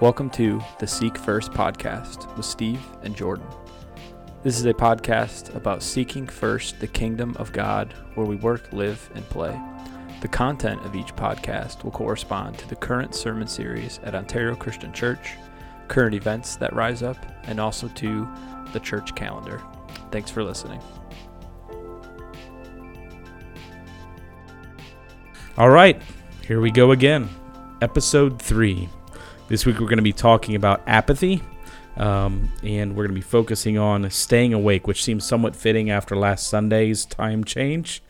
Welcome to the Seek First podcast with Steve and Jordan. This is a podcast about seeking first the kingdom of God where we work, live, and play. The content of each podcast will correspond to the current sermon series at Ontario Christian Church, current events that rise up, and also to the church calendar. Thanks for listening. All right, here we go again. Episode 3. This week we're going to be talking about apathy, um, and we're going to be focusing on staying awake, which seems somewhat fitting after last Sunday's time change.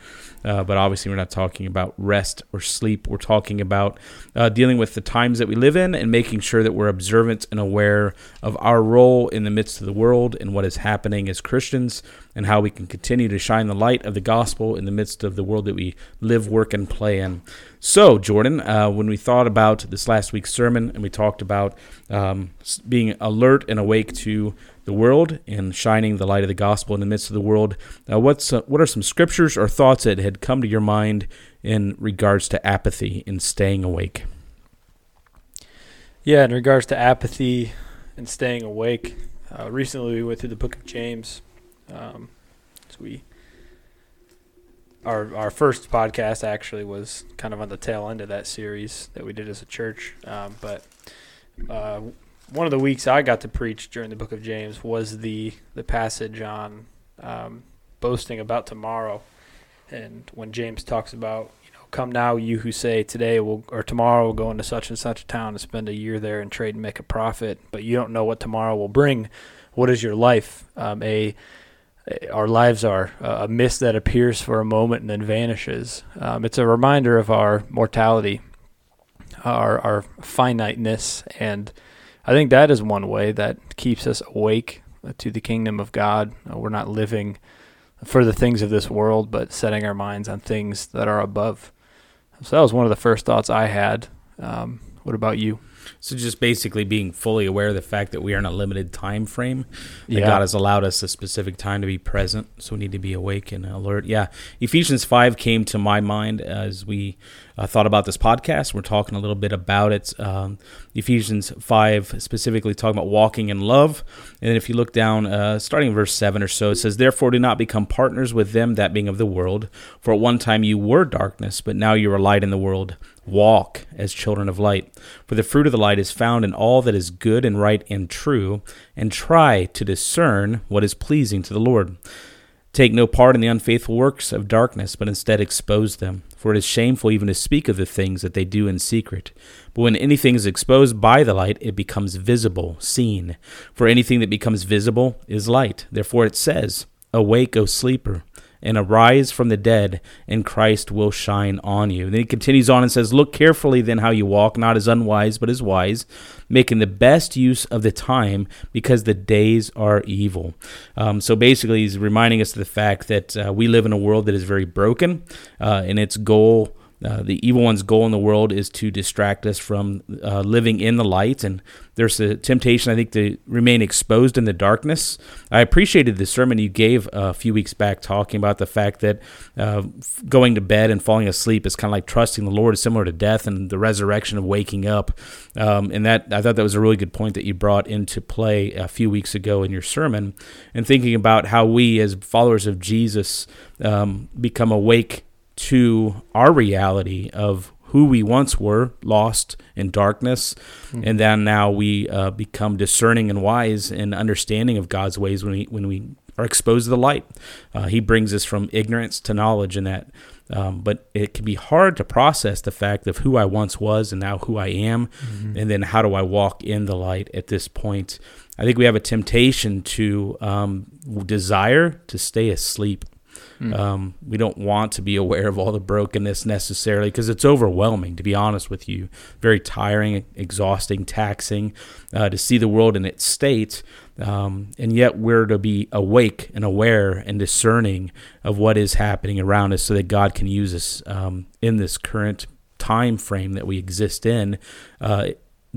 Uh, but obviously, we're not talking about rest or sleep. We're talking about uh, dealing with the times that we live in and making sure that we're observant and aware of our role in the midst of the world and what is happening as Christians and how we can continue to shine the light of the gospel in the midst of the world that we live, work, and play in. So, Jordan, uh, when we thought about this last week's sermon and we talked about um, being alert and awake to the world and shining the light of the gospel in the midst of the world. Uh, what's uh, what are some scriptures or thoughts that had come to your mind in regards to apathy and staying awake? Yeah, in regards to apathy and staying awake, uh, recently we went through the book of James. Um, so we our our first podcast actually was kind of on the tail end of that series that we did as a church, um, but uh, one of the weeks I got to preach during the book of James was the the passage on um, boasting about tomorrow, and when James talks about you know, come now you who say today will or tomorrow will go into such and such a town and spend a year there and trade and make a profit, but you don't know what tomorrow will bring. What is your life? Um, a our lives are a mist that appears for a moment and then vanishes. Um, it's a reminder of our mortality, our our finiteness, and I think that is one way that keeps us awake to the kingdom of God. Uh, we're not living for the things of this world, but setting our minds on things that are above. So that was one of the first thoughts I had. Um, what about you? So just basically being fully aware of the fact that we are in a limited time frame. That Yeah. God has allowed us a specific time to be present, so we need to be awake and alert. Yeah, Ephesians five came to my mind as we uh, thought about this podcast. We're talking a little bit about it. Um, Ephesians five specifically talking about walking in love, and if you look down, uh, starting verse seven or so, it says, "Therefore, do not become partners with them that being of the world. For at one time you were darkness, but now you are light in the world." Walk as children of light. For the fruit of the light is found in all that is good and right and true, and try to discern what is pleasing to the Lord. Take no part in the unfaithful works of darkness, but instead expose them. For it is shameful even to speak of the things that they do in secret. But when anything is exposed by the light, it becomes visible, seen. For anything that becomes visible is light. Therefore it says, Awake, O sleeper, and arise from the dead, and Christ will shine on you. And then he continues on and says, Look carefully then how you walk, not as unwise, but as wise, making the best use of the time, because the days are evil. Um, so basically, he's reminding us of the fact that uh, we live in a world that is very broken, uh, and its goal. Uh, the evil one's goal in the world is to distract us from uh, living in the light, and there's a temptation, I think, to remain exposed in the darkness. I appreciated the sermon you gave a few weeks back, talking about the fact that uh, going to bed and falling asleep is kind of like trusting the Lord, is similar to death and the resurrection of waking up. Um, and that I thought that was a really good point that you brought into play a few weeks ago in your sermon, and thinking about how we, as followers of Jesus, um, become awake to our reality of who we once were, lost in darkness, and then now we uh, become discerning and wise and understanding of God's ways when we when we are exposed to the light. Uh, he brings us from ignorance to knowledge, in that. Um, but it can be hard to process the fact of who I once was and now who I am, and then how do I walk in the light at this point. I think we have a temptation to um, desire to stay asleep. Um, we don't want to be aware of all the brokenness necessarily because it's overwhelming, to be honest with you. Very tiring, exhausting, taxing uh, to see the world in its state. Um, and yet we're to be awake and aware and discerning of what is happening around us so that God can use us um, in this current time frame that we exist in. Uh,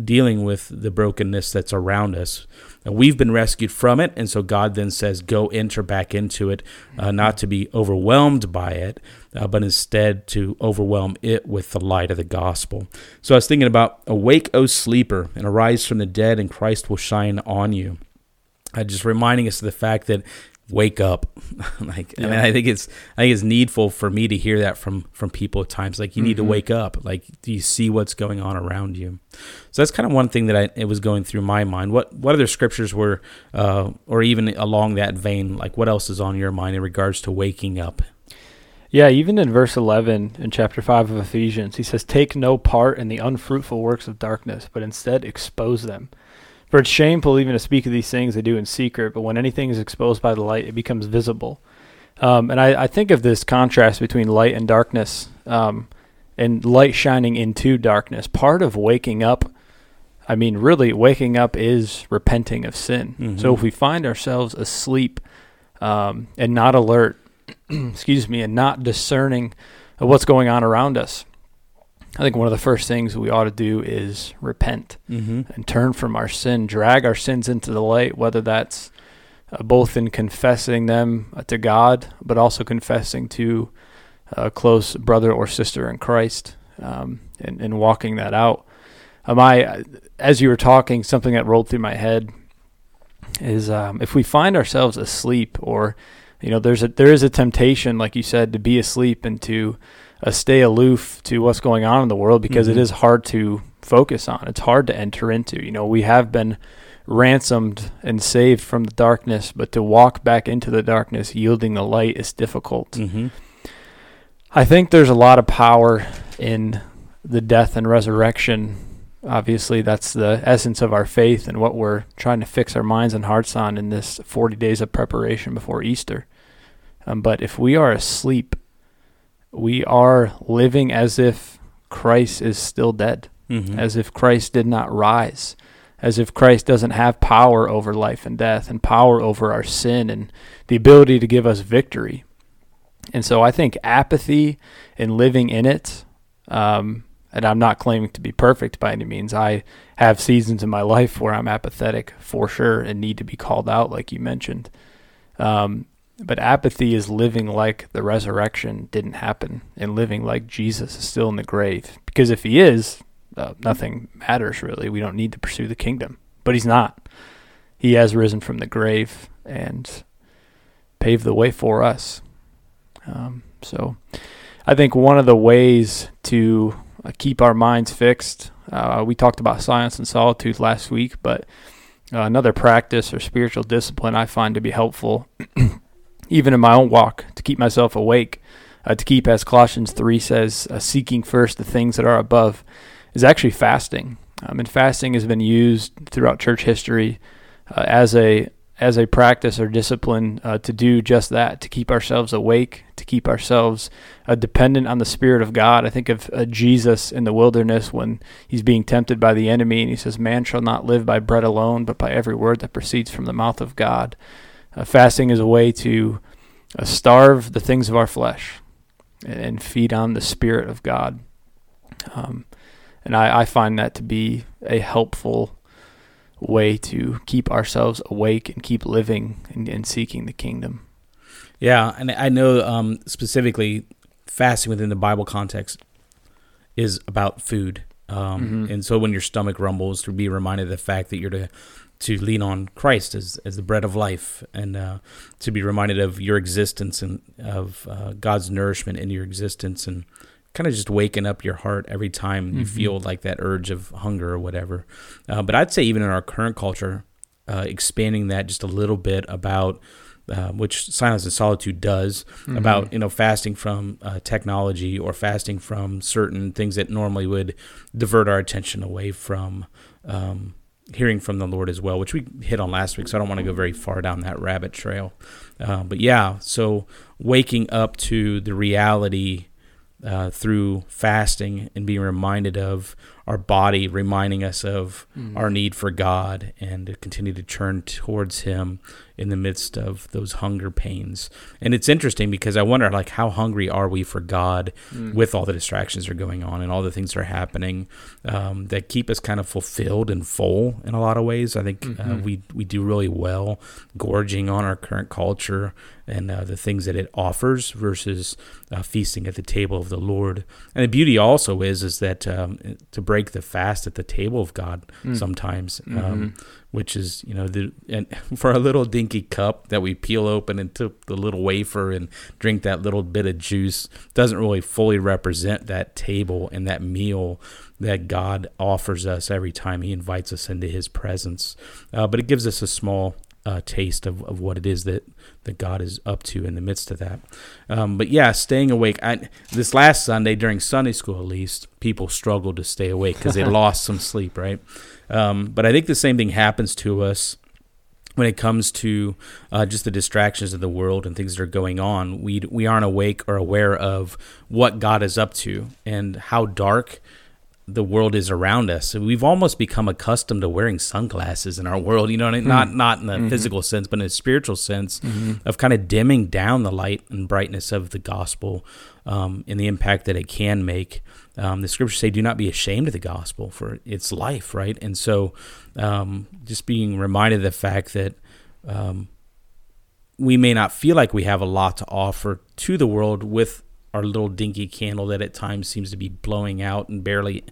dealing with the brokenness that's around us. And we've been rescued from it, and so God then says, "Go enter back into it, uh, not to be overwhelmed by it, uh, but instead to overwhelm it with the light of the gospel." So I was thinking about, "Awake, O sleeper, and arise from the dead, and Christ will shine on you." Uh, just reminding us of the fact that wake up like yeah. I, mean, I think it's i think it's needful for me to hear that from from people at times like you need mm-hmm. to wake up like do you see what's going on around you so that's kind of one thing that I, it was going through my mind what what other scriptures were uh, or even along that vein like what else is on your mind in regards to waking up yeah, even in verse 11 in chapter 5 of Ephesians, he says, Take no part in the unfruitful works of darkness, but instead expose them. For it's shameful even to speak of these things they do in secret, but when anything is exposed by the light, it becomes visible. Um, and I, I, think of this contrast between light and darkness, um, and light shining into darkness. Part of waking up, I mean, really, waking up is repenting of sin. Mm-hmm. So if we find ourselves asleep um, and not alert, excuse me, and not discerning what's going on around us, I think one of the first things we ought to do is repent mm-hmm. and turn from our sin, drag our sins into the light, whether that's uh, both in confessing them uh, to God, but also confessing to a close brother or sister in Christ um, and, and walking that out. Um, I, as you were talking, something that rolled through my head is um, if we find ourselves asleep or you know there's a there is a temptation like you said to be asleep and to uh, stay aloof to what's going on in the world because mm-hmm. it is hard to focus on. It's hard to enter into. You know, we have been ransomed and saved from the darkness, but to walk back into the darkness, yielding the light, is difficult. Mm-hmm. I think there's a lot of power in the death and resurrection. Obviously, that's the essence of our faith and what we're trying to fix our minds and hearts on in this 40 days of preparation before Easter. Um, but if we are asleep we are living as if Christ is still dead, mm-hmm. as if Christ did not rise, as if Christ doesn't have power over life and death and power over our sin and the ability to give us victory. And so I think apathy and living in it, um, and I'm not claiming to be perfect by any means. I have seasons in my life where I'm apathetic for sure and need to be called out, like you mentioned. Um, but apathy is living like the resurrection didn't happen and living like Jesus is still in the grave. Because if he is, uh, nothing matters really. We don't need to pursue the kingdom. But he's not. He has risen from the grave and paved the way for us. Um, so I think one of the ways to uh, keep our minds fixed, uh, we talked about silence and solitude last week, but uh, another practice or spiritual discipline I find to be helpful even in my own walk, to keep myself awake, uh, to keep, as Colossians 3 says, uh, seeking first the things that are above, is actually fasting. Um, and fasting has been used throughout church history uh, as a as a practice or discipline uh, to do just that, to keep ourselves awake, to keep ourselves uh, dependent on the Spirit of God. I think of uh, Jesus in the wilderness when he's being tempted by the enemy, and he says, "Man shall not live by bread alone, but by every word that proceeds from the mouth of God." Uh, fasting is a way to uh, starve the things of our flesh and feed on the Spirit of God. Um, and I, I find that to be a helpful way to keep ourselves awake and keep living and, and seeking the kingdom. Yeah, and I know um, specifically fasting within the Bible context is about food. Um, mm-hmm. And so when your stomach rumbles, to be reminded of the fact that you're to to lean on Christ as, as the bread of life and uh, to be reminded of your existence and of uh, God's nourishment in your existence and kind of just waking up your heart every time mm-hmm. you feel like that urge of hunger or whatever. Uh, but I'd say even in our current culture, uh, expanding that just a little bit about uh, which silence and solitude does mm-hmm. about you know fasting from uh, technology or fasting from certain things that normally would divert our attention away from um, hearing from the Lord as well, which we hit on last week. So I don't want to go very far down that rabbit trail. Uh, but yeah, so waking up to the reality uh, through fasting and being reminded of our body reminding us of Mm. our need for God and to continue to turn towards Him in the midst of those hunger pains. And it's interesting because I wonder, like, how hungry are we for God Mm. with all the distractions that are going on and all the things that are happening um, that keep us kind of fulfilled and full in a lot of ways. I think uh, Mhm. we we do really well gorging on our current culture and uh, the things that it offers versus uh, feasting at the table of the Lord. And the beauty also is is that um, to break the fast at the table of God Mm. sometimes. Mhm. Um, which is you know the and for a little dinky cup that we peel open and took the little wafer and drink that little bit of juice doesn't really fully represent that table and that meal that God offers us every time He invites us into His presence. Uh, but it gives us a small uh, taste of, of what it is that, that God is up to in the midst of that. Um, but yeah, staying awake. I, this last Sunday during Sunday school, at least, people struggled to stay awake because they lost some sleep, right? Um, but I think the same thing happens to us when it comes to uh, just the distractions of the world and things that are going on. We we aren't awake or aware of what God is up to and how dark the world is around us. We've almost become accustomed to wearing sunglasses in our world. You know, I mean? not not in the Mhm. physical sense, but in a spiritual sense Mhm. of kind of dimming down the light and brightness of the gospel um, and the impact that it can make. Um, the scriptures say, "Do not be ashamed of the gospel, for it's life." Right, and so um, just being reminded of the fact that um, we may not feel like we have a lot to offer to the world with our little dinky candle that at times seems to be blowing out and barely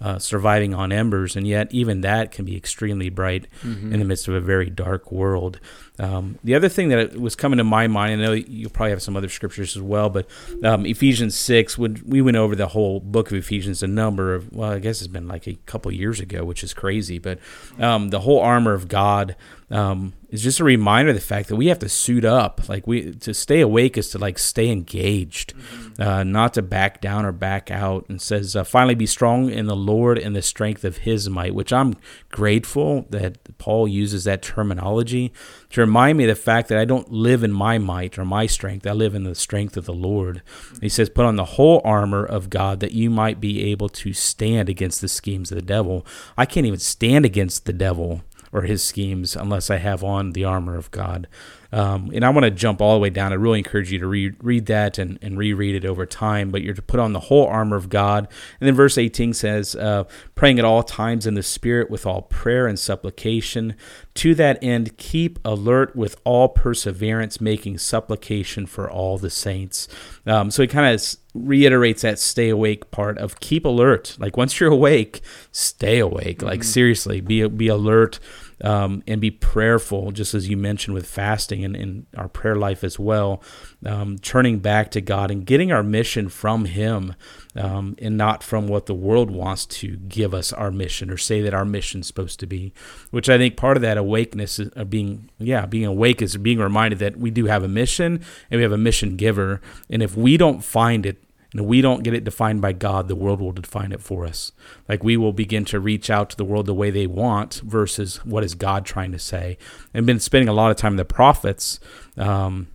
uh, surviving on embers, and yet even that can be extremely bright Mhm. in the midst of a very dark world. Um, the other thing that was coming to my mind, I know you'll probably have some other scriptures as well, but um, Ephesians 6, when we went over the whole book of Ephesians a number of, well, I guess it's been like a couple years ago, which is crazy, but um, the whole armor of God um, is just a reminder of the fact that we have to suit up. Like we to stay awake is to like stay engaged, uh, not to back down or back out. And says, uh, finally, be strong in the Lord and the strength of His might. Which I'm grateful that Paul uses that terminology to remind me of the fact that I don't live in my might or my strength. I live in the strength of the Lord. He says, put on the whole armor of God that you might be able to stand against the schemes of the devil. I can't even stand against the devil or his schemes unless I have on the armor of God. Um, and I want to jump all the way down. I really encourage you to read, read that and, and reread it over time. But you're to put on the whole armor of God. And then verse 18 says, uh, praying at all times in the Spirit with all prayer and supplication. To that end, keep alert with all perseverance, making supplication for all the saints. Um, so he kind of reiterates that stay awake part of keep alert. Like once you're awake, stay awake. Like seriously, be be alert um, and be prayerful, just as you mentioned with fasting and in our prayer life as well. Um, turning back to God and getting our mission from Him um, and not from what the world wants to give us our mission or say that our mission's supposed to be. Which I think part of that awakeness of being, yeah, being awake is being reminded that we do have a mission and we have a mission giver. And if we don't find it, and we don't get it defined by God, the world will define it for us. Like we will begin to reach out to the world the way they want versus what is God trying to say. And been spending a lot of time with the prophets, um,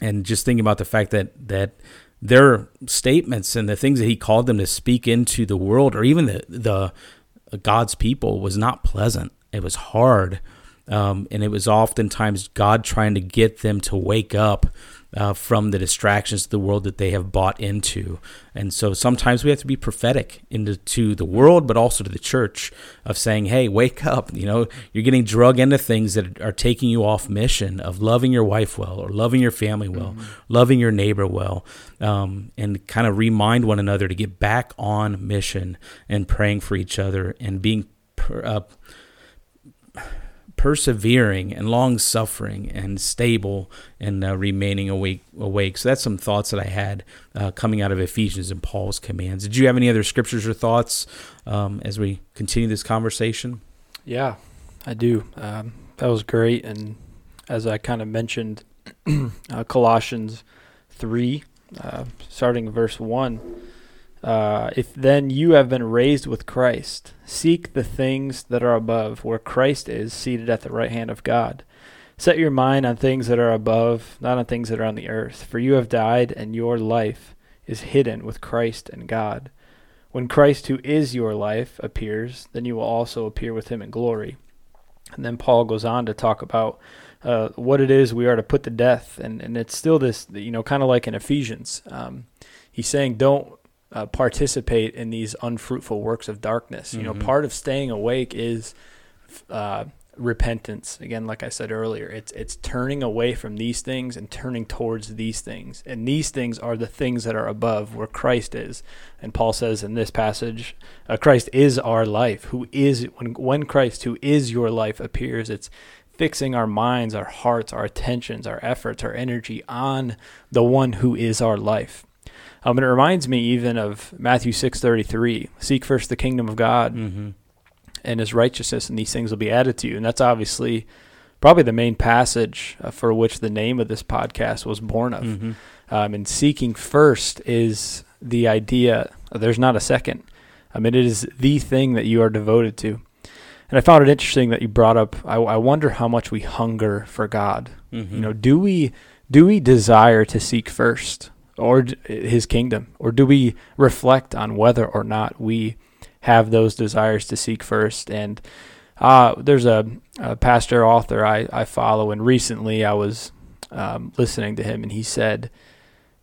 and just thinking about the fact that that their statements and the things that He called them to speak into the world, or even the the God's people, was not pleasant. It was hard, um, and it was oftentimes God trying to get them to wake up uh, from the distractions of the world that they have bought into. And so sometimes we have to be prophetic into to the world, but also to the church of saying, hey, wake up. You know, you're getting drug into things that are taking you off mission of loving your wife well or loving your family well, loving your neighbor well, um, and kind of remind one another to get back on mission and praying for each other and being. Per, uh, persevering and long suffering and stable and uh, remaining awake awake so that's some thoughts that i had uh, coming out of ephesians and paul's commands did you have any other scriptures or thoughts um, as we continue this conversation Yeah, I do. Um, that was great. And as I kind of mentioned, uh, Colossians 3, uh, starting verse 1. Uh, if then you have been raised with Christ, seek the things that are above, where Christ is seated at the right hand of God. Set your mind on things that are above, not on things that are on the earth. For you have died, and your life is hidden with Christ in God. When Christ, who is your life, appears, then you will also appear with him in glory. And then Paul goes on to talk about uh, what it is we are to put to death. And, and it's still this, you know, kind of like in Ephesians. Um, he's saying, don't uh, participate in these unfruitful works of darkness. You know, Mhm. part of staying awake is uh, repentance. Again, like I said earlier, it's it's turning away from these things and turning towards these things. And these things are the things that are above, where Christ is. And Paul says in this passage, uh, Christ is our life. Who is when when Christ, who is your life, appears, it's fixing our minds, our hearts, our attentions, our efforts, our energy on the one who is our life. Um, and it reminds me even of Matthew six thirty three. Seek first the kingdom of God Mm-hmm. and his righteousness, and these things will be added to you. And that's obviously probably the main passage uh, for which the name of this podcast was born of. Mm-hmm. Um, and seeking first is the idea. There's not a second. I mean, it is the thing that you are devoted to. And I found it interesting that you brought up. I, I wonder how much we hunger for God. Mm-hmm. You know, do we do we desire to seek first or His kingdom, or do we reflect on whether or not we have those desires to seek first? And uh, there's a, a pastor author I, I follow, and recently I was um, listening to him, and he said,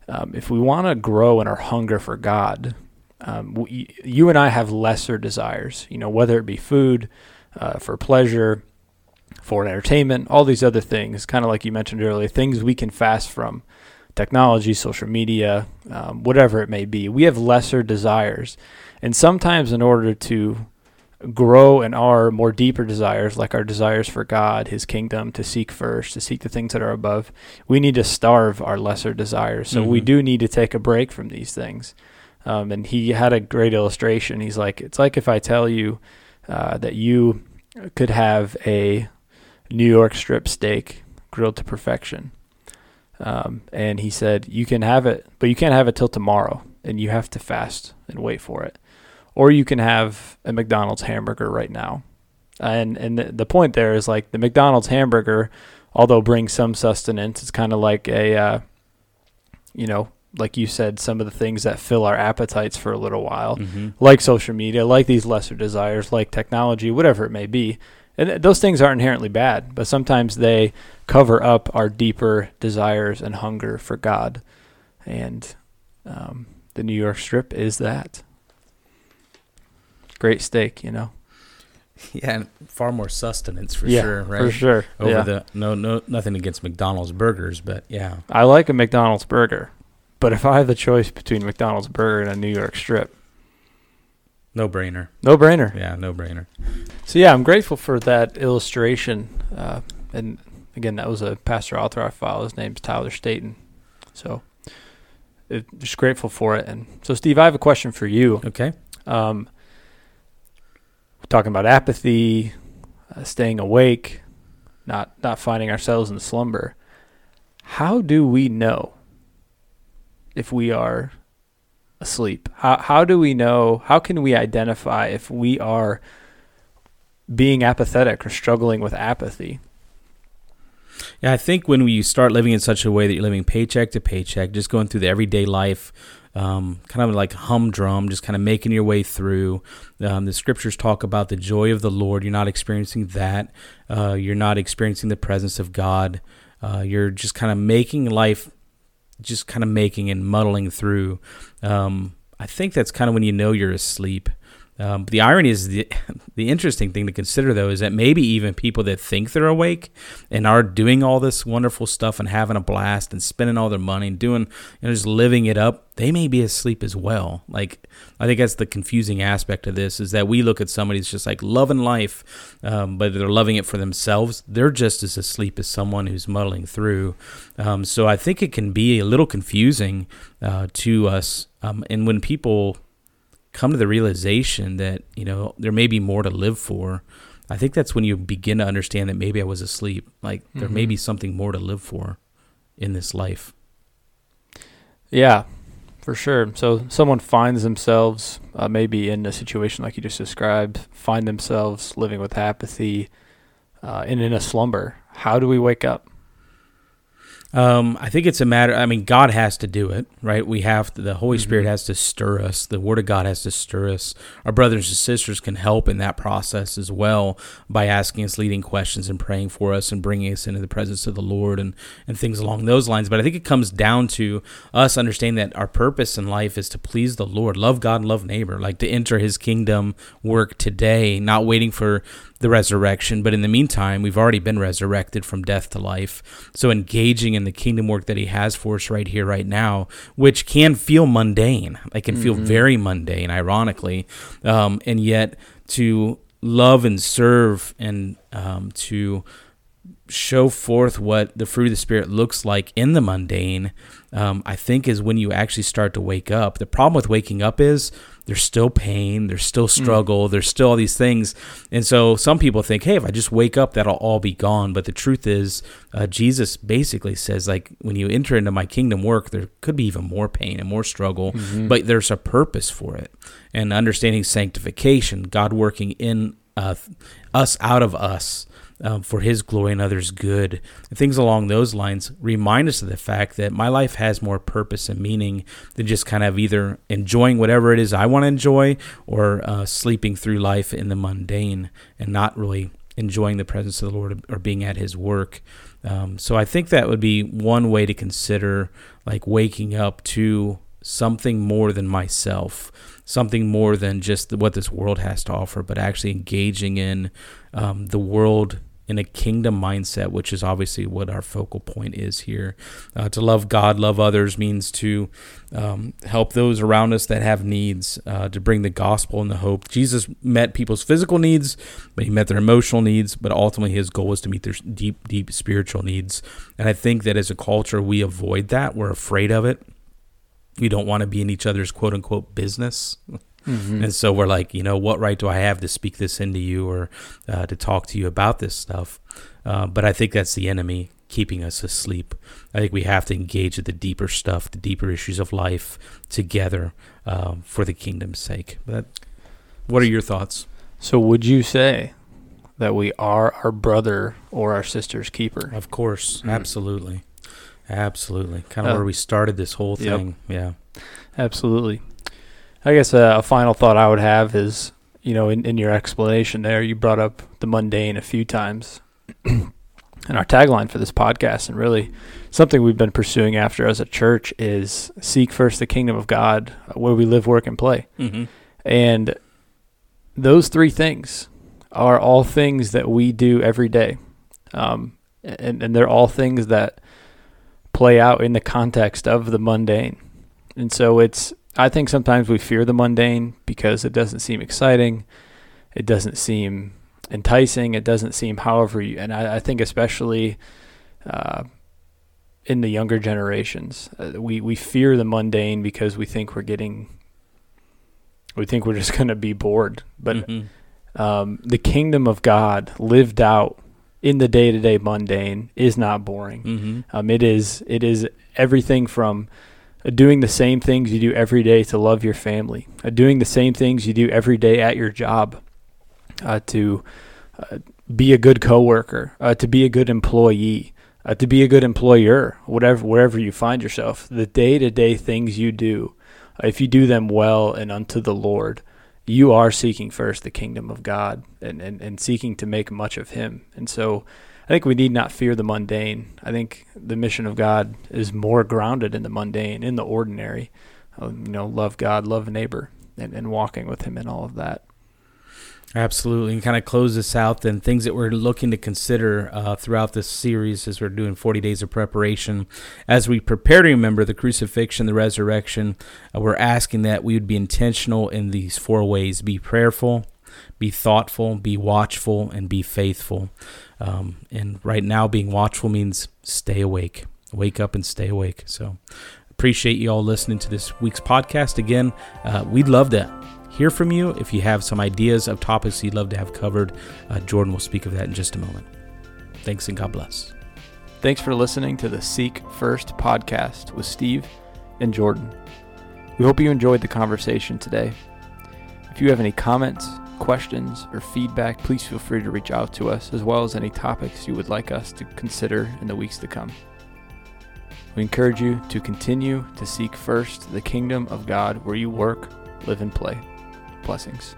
um, if we want to grow in our hunger for God, um, we, you and I have lesser desires. You know, whether it be food, uh, for pleasure, for entertainment, all these other things, kind of like you mentioned earlier, things we can fast from technology, social media, um, whatever it may be. We have lesser desires. And sometimes, in order to grow in our more deeper desires, like our desires for God, His kingdom, to seek first, to seek the things that are above, we need to starve our lesser desires. So we Mhm. do need to take a break from these things. Um, and he had a great illustration. He's like, it's like if I tell you uh, that you could have a New York strip steak grilled to perfection. Um, and he said, You can have it, but you can't have it till tomorrow, and you have to fast and wait for it. Or you can have a McDonald's hamburger right now. And and the, the point there is like the McDonald's hamburger, although brings some sustenance, it's kind of like a, uh, you know, like you said, some of the things that fill our appetites for a little while Mm-hmm. like social media, like these lesser desires, like technology, whatever it may be. And those things aren't inherently bad, but sometimes they cover up our deeper desires and hunger for God. And um, the New York Strip is that. Great steak, you know. Yeah, and far more sustenance for yeah, sure, right? for sure. Over yeah. the no, no, nothing against McDonald's burgers, but yeah, I like a McDonald's burger, but if I have the choice between McDonald's burger and a New York Strip, no brainer. no brainer. Yeah, no brainer. So yeah, I'm grateful for that illustration. Uh, and again, that was a pastor author I follow. His name's Tyler Staton. So it, just grateful for it. And so, Steve, I have a question for you. Okay. Um, talking about apathy, uh, staying awake, not not finding ourselves in slumber. How do we know if we are asleep? How how do we know? How can we identify if we are being apathetic or struggling with apathy? Yeah, I think when you start living in such a way that you're living paycheck to paycheck, just going through the everyday life, um, kind of like humdrum, just kind of making your way through. Um, the scriptures talk about the joy of the Lord. You're not experiencing that. Uh, you're not experiencing the presence of God. Uh, you're just kind of making life, just kind of making and muddling through. Um, I think that's kind of when you know you're asleep. Um, the irony is the the interesting thing to consider though is that maybe even people that think they're awake and are doing all this wonderful stuff and having a blast and spending all their money and doing you know just living it up they may be asleep as well. Like i think that's the confusing aspect of this is that we look at somebody who's just like loving life um, but they're loving it for themselves. They're just as asleep as someone who's muddling through. Um, so i think it can be a little confusing uh, to us um, and when people come to the realization that you know there may be more to live for i think that's when you begin to understand that maybe i was asleep like there may Mhm. be something more to live for in this life Yeah, for sure. So someone finds themselves uh, maybe in a situation like you just described, find themselves living with apathy uh, and in a slumber. How do we wake up? Um, I think it's a matter. I mean, God has to do it, right? We have to, the Holy Mhm. Spirit has to stir us. The Word of God has to stir us. Our brothers and sisters can help in that process as well by asking us leading questions and praying for us and bringing us into the presence of the Lord and and things along those lines. But I think it comes down to us understanding that our purpose in life is to please the Lord, love God, and love neighbor, like to enter His kingdom work today, not waiting for the resurrection. But in the meantime, we've already been resurrected from death to life. So engaging in the kingdom work that He has for us right here, right now, which can feel mundane. It can feel Mhm. very mundane, ironically. Um, and yet to love and serve and um, to show forth what the fruit of the spirit looks like in the mundane um, i think is when you actually start to wake up. The problem with waking up is there's still pain there's still struggle there's still all these things. And so some people think hey if i just wake up that'll all be gone. But the truth is uh, jesus basically says like when you enter into my kingdom work there could be even more pain and more struggle Mhm. but there's a purpose for it. And understanding sanctification god working in uh, us out of us um, for his glory and others good. Things along those lines remind us of the fact that my life has more purpose and meaning than just kind of either enjoying whatever it is i want to enjoy or uh, sleeping through life in the mundane and not really enjoying the presence of the lord or being at his work. Um, so i think that would be one way to consider like waking up to something more than myself something more than just what this world has to offer, but actually engaging in um, the world in a kingdom mindset, which is obviously what our focal point is here. Uh, to love God, love others means to um, help those around us that have needs, uh, to bring the gospel and the hope. Jesus met people's physical needs, but he met their emotional needs, but ultimately his goal was to meet their deep, deep spiritual needs. And I think that as a culture, we avoid that. We're afraid of it. We don't want to be in each other's quote unquote business. Mhm. And so we're like, you know, what right do I have to speak this into you or uh, to talk to you about this stuff? Uh, but I think that's the enemy keeping us asleep. I think we have to engage at the deeper stuff, the deeper issues of life together uh, for the kingdom's sake. But what are your thoughts? So, would you say that we are our brother or our sister's keeper? Of course, Mhm. absolutely. Absolutely. Kind of Uh, where we started this whole yep. thing. Yeah. Absolutely. I guess uh, a final thought I would have is, you know, in, in your explanation there, you brought up the mundane a few times. and our tagline for this podcast, and really something we've been pursuing after as a church, is seek first the kingdom of God, where we live, work, and play. Mm-hmm. And those three things are all things that we do every day. Um, and, and they're all things that play out in the context of the mundane. And so it's, I think sometimes we fear the mundane because it doesn't seem exciting. It doesn't seem enticing. It doesn't seem however you, and I, I think especially uh, in the younger generations, uh, we, we fear the mundane because we think we're getting we think we're just going to be bored. But Mhm. um, the kingdom of God lived out in the day to day mundane is not boring. Mhm. Um, it is it is everything from doing the same things you do every day to love your family, uh, doing the same things you do every day at your job, uh, to uh, be a good coworker, uh, to be a good employee, uh, to be a good employer, whatever wherever you find yourself. The day to day things you do, uh, if you do them well and unto the Lord, you are seeking first the kingdom of God and, and, and seeking to make much of Him. And so I think we need not fear the mundane. I think the mission of God is more grounded in the mundane, in the ordinary. Uh, you know, love God, love neighbor, and, and walking with Him in all of that. Absolutely. And kind of close this out, then things that we're looking to consider uh, throughout this series as we're doing 40 days of preparation. As we prepare to remember the crucifixion, the resurrection, uh, we're asking that we would be intentional in these four ways be prayerful, be thoughtful, be watchful, and be faithful. Um, and right now, being watchful means stay awake, wake up and stay awake. So appreciate you all listening to this week's podcast. Again, uh, we'd love to hear from you. If you have some ideas of topics you'd love to have covered, uh, Jordan will speak of that in just a moment. Thanks and God bless. Thanks for listening to the Seek First podcast with Steve and Jordan. We hope you enjoyed the conversation today. If you have any comments, questions, or feedback, please feel free to reach out to us, as well as any topics you would like us to consider in the weeks to come. We encourage you to continue to seek first the kingdom of God where you work, live, and play. Blessings.